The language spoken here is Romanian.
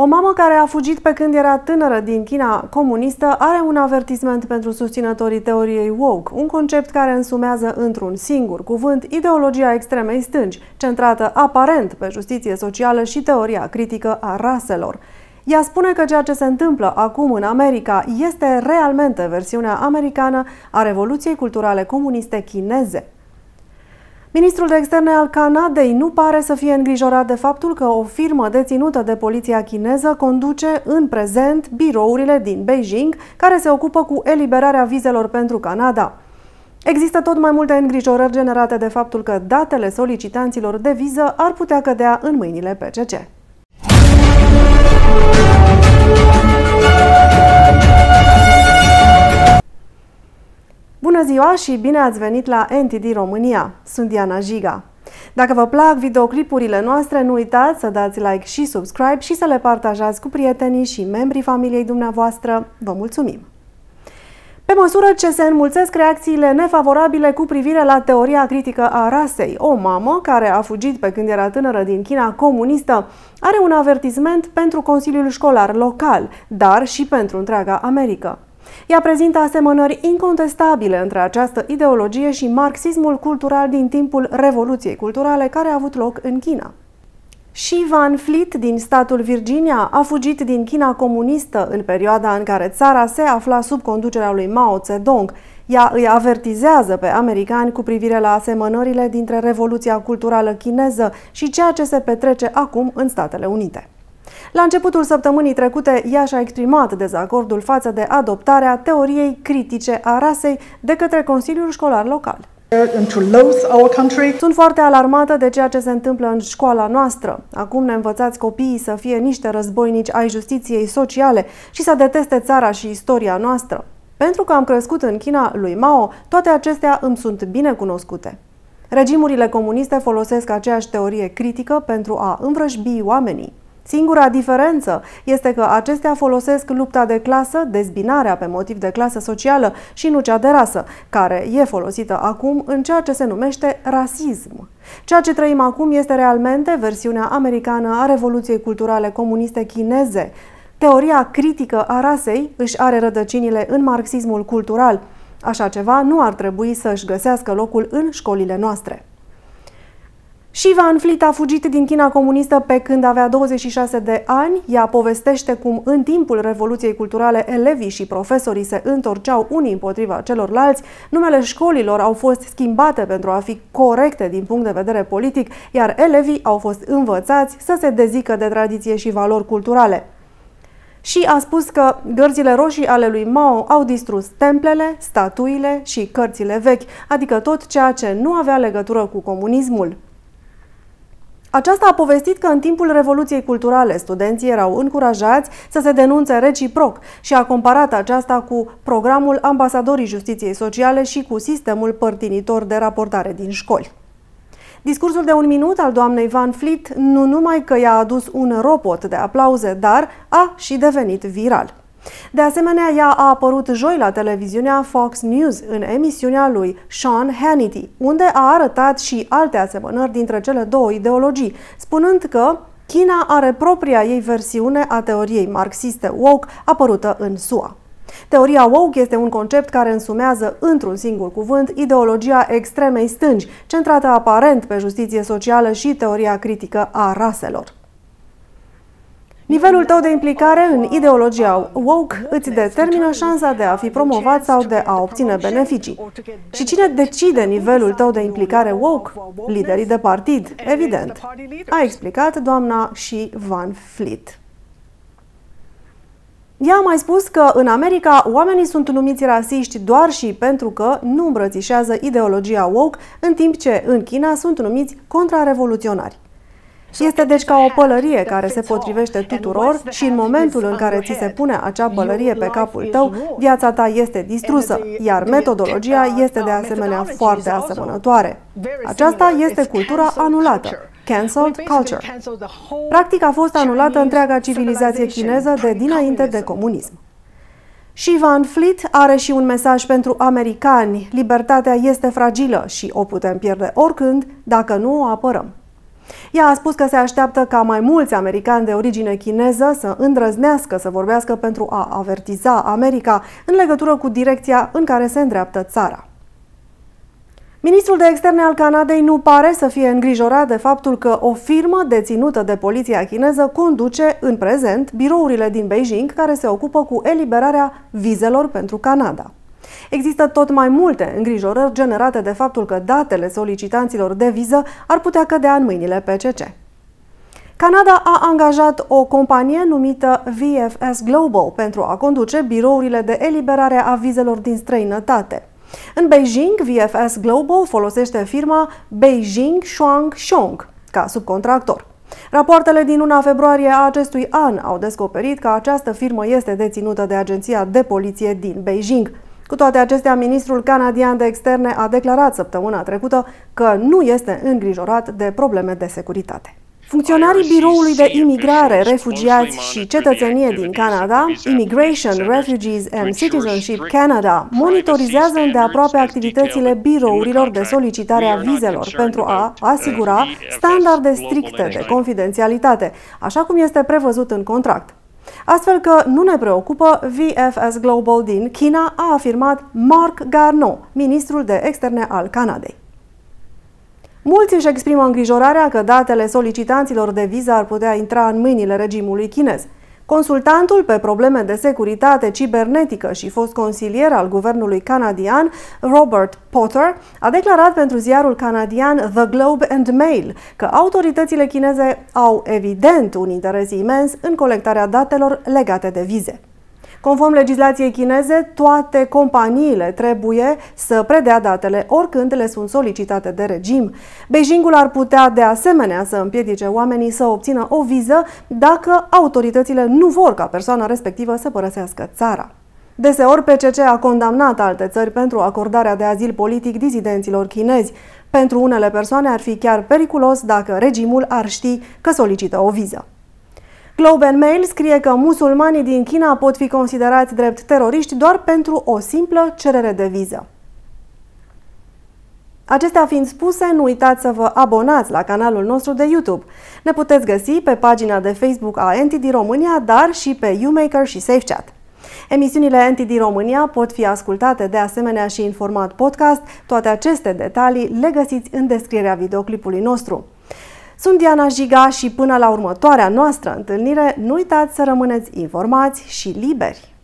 O mamă care a fugit pe când era tânără din China comunistă are un avertisment pentru susținătorii teoriei woke, un concept care însumează într-un singur cuvânt ideologia extremei stângi, centrată aparent pe justiție socială și teoria critică a raselor. Ea spune că ceea ce se întâmplă acum în America este realmente versiunea americană a Revoluției Culturale Comuniste Chineze. Ministrul de externe al Canadei nu pare să fie îngrijorat de faptul că o firmă deținută de poliția chineză conduce în prezent birourile din Beijing care se ocupă cu eliberarea vizelor pentru Canada. Există tot mai multe îngrijorări generate de faptul că datele solicitanților de viză ar putea cădea în mâinile PCC. Bună ziua și bine ați venit la NTD România! Sunt Diana Jiga. Dacă vă plac videoclipurile noastre, nu uitați să dați like și subscribe și să le partajați cu prietenii și membrii familiei dumneavoastră. Vă mulțumim! Pe măsură ce se înmulțesc reacțiile nefavorabile cu privire la teoria critică a rasei, o mamă care a fugit pe când era tânără din China comunistă are un avertisment pentru Consiliul Școlar local, dar și pentru întreaga Americă. Ea prezintă asemănări incontestabile între această ideologie și marxismul cultural din timpul Revoluției Culturale care a avut loc în China. Și Van Fleet din statul Virginia a fugit din China comunistă în perioada în care țara se afla sub conducerea lui Mao Zedong. Ea îi avertizează pe americani cu privire la asemănările dintre Revoluția Culturală chineză și ceea ce se petrece acum în Statele Unite. La începutul săptămânii trecute, ea și-a exprimat dezacordul față de adoptarea teoriei critice a rasei de către Consiliul Școlar Local. Sunt foarte alarmată de ceea ce se întâmplă în școala noastră. Acum ne învățați copiii să fie niște războinici ai justiției sociale și să deteste țara și istoria noastră. Pentru că am crescut în China lui Mao, toate acestea îmi sunt bine cunoscute. Regimurile comuniste folosesc aceeași teorie critică pentru a învrăjbi oamenii. Singura diferență este că acestea folosesc lupta de clasă, dezbinarea pe motiv de clasă socială și nu cea de rasă, care e folosită acum în ceea ce se numește rasism. Ceea ce trăim acum este realmente versiunea americană a Revoluției Culturale Comuniste Chineze. Teoria critică a rasei își are rădăcinile în marxismul cultural. Așa ceva nu ar trebui să își găsească locul în școlile noastre. Și Van Fleet a fugit din China comunistă pe când avea 26 de ani. Ea povestește cum în timpul Revoluției Culturale elevii și profesorii se întorceau unii împotriva celorlalți. Numele școlilor au fost schimbate pentru a fi corecte din punct de vedere politic, iar elevii au fost învățați să se dezică de tradiție și valori culturale și a spus că gărzile roșii ale lui Mao au distrus templele, statuile și cărțile vechi, adică tot ceea ce nu avea legătură cu comunismul. Aceasta a povestit că în timpul Revoluției Culturale studenții erau încurajați să se denunțe reciproc și a comparat aceasta cu programul Ambasadorii Justiției Sociale și cu sistemul părtinitor de raportare din școli. Discursul de un minut al doamnei Van Fleet nu numai că i-a adus un ropot de aplauze, dar a și devenit viral. De asemenea, ea a apărut joi la televiziunea Fox News în emisiunea lui Sean Hannity, unde a arătat și alte asemănări dintre cele două ideologii, spunând că China are propria ei versiune a teoriei marxiste woke apărută în SUA. Teoria woke este un concept care însumează într-un singur cuvânt ideologia extremei stângi, centrată aparent pe justiție socială și teoria critică a raselor. Nivelul tău de implicare în ideologia woke îți determină șansa de a fi promovat sau de a obține beneficii. Și cine decide nivelul tău de implicare woke? Liderii de partid, evident. A explicat doamna și Van Fleet. Ea a mai spus că în America oamenii sunt numiți rasiști doar și pentru că nu îmbrățișează ideologia woke, în timp ce în China sunt numiți contrarevoluționari. Este deci ca o pălărie care se potrivește tuturor și în momentul în care ți se pune acea pălărie pe capul tău, viața ta este distrusă, iar metodologia este de asemenea foarte asemănătoare. Aceasta este cultura anulată. Cancelled culture. Practic a fost anulată întreaga civilizație chineză de dinainte de comunism. Și Van Fleet are și un mesaj pentru americani. Libertatea este fragilă și o putem pierde oricând dacă nu o apărăm. Ea a spus că se așteaptă ca mai mulți americani de origine chineză să îndrăznească să vorbească pentru a avertiza America în legătură cu direcția în care se îndreaptă țara. Ministrul de externe al Canadei nu pare să fie îngrijorat de faptul că o firmă deținută de poliția chineză conduce în prezent birourile din Beijing care se ocupă cu eliberarea vizelor pentru Canada. Există tot mai multe îngrijorări generate de faptul că datele solicitanților de viză ar putea cădea în mâinile PCC. Canada a angajat o companie numită VFS Global pentru a conduce birourile de eliberare a vizelor din străinătate. În Beijing, VFS Global folosește firma Beijing Shuangxiong ca subcontractor. Rapoartele din luna februarie a acestui an au descoperit că această firmă este deținută de agenția de poliție din Beijing. Cu toate acestea, ministrul canadian de externe a declarat săptămâna trecută că nu este îngrijorat de probleme de securitate. Funcționarii Biroului de Imigrare, Refugiați și Cetățenie din Canada, Immigration, Refugees and Citizenship Canada, monitorizează îndeaproape activitățile birourilor de solicitare a vizelor pentru a asigura standarde stricte de confidențialitate, așa cum este prevăzut în contract. Astfel că nu ne preocupă, VFS Global din China a afirmat Mark Garneau, ministrul de externe al Canadei. Mulți își exprimă îngrijorarea că datele solicitanților de viză ar putea intra în mâinile regimului chinez. Consultantul pe probleme de securitate cibernetică și fost consilier al guvernului canadian, Robert Potter, a declarat pentru ziarul canadian The Globe and Mail că autoritățile chineze au evident un interes imens în colectarea datelor legate de vize. Conform legislației chineze, toate companiile trebuie să predea datele oricând le sunt solicitate de regim. Beijingul ar putea de asemenea să împiedice oamenii să obțină o viză dacă autoritățile nu vor ca persoana respectivă să părăsească țara. Deseori, PCC a condamnat alte țări pentru acordarea de azil politic dizidenților chinezi. Pentru unele persoane ar fi chiar periculos dacă regimul ar ști că solicită o viză. Globe and Mail scrie că musulmanii din China pot fi considerați drept teroriști doar pentru o simplă cerere de viză. Acestea fiind spuse, nu uitați să vă abonați la canalul nostru de YouTube. Ne puteți găsi pe pagina de Facebook a NTD România, dar și pe YouMaker și SafeChat. Emisiunile NTD România pot fi ascultate de asemenea și în format podcast. Toate aceste detalii le găsiți în descrierea videoclipului nostru. Sunt Diana Jiga și până la următoarea noastră întâlnire, nu uitați să rămâneți informați și liberi!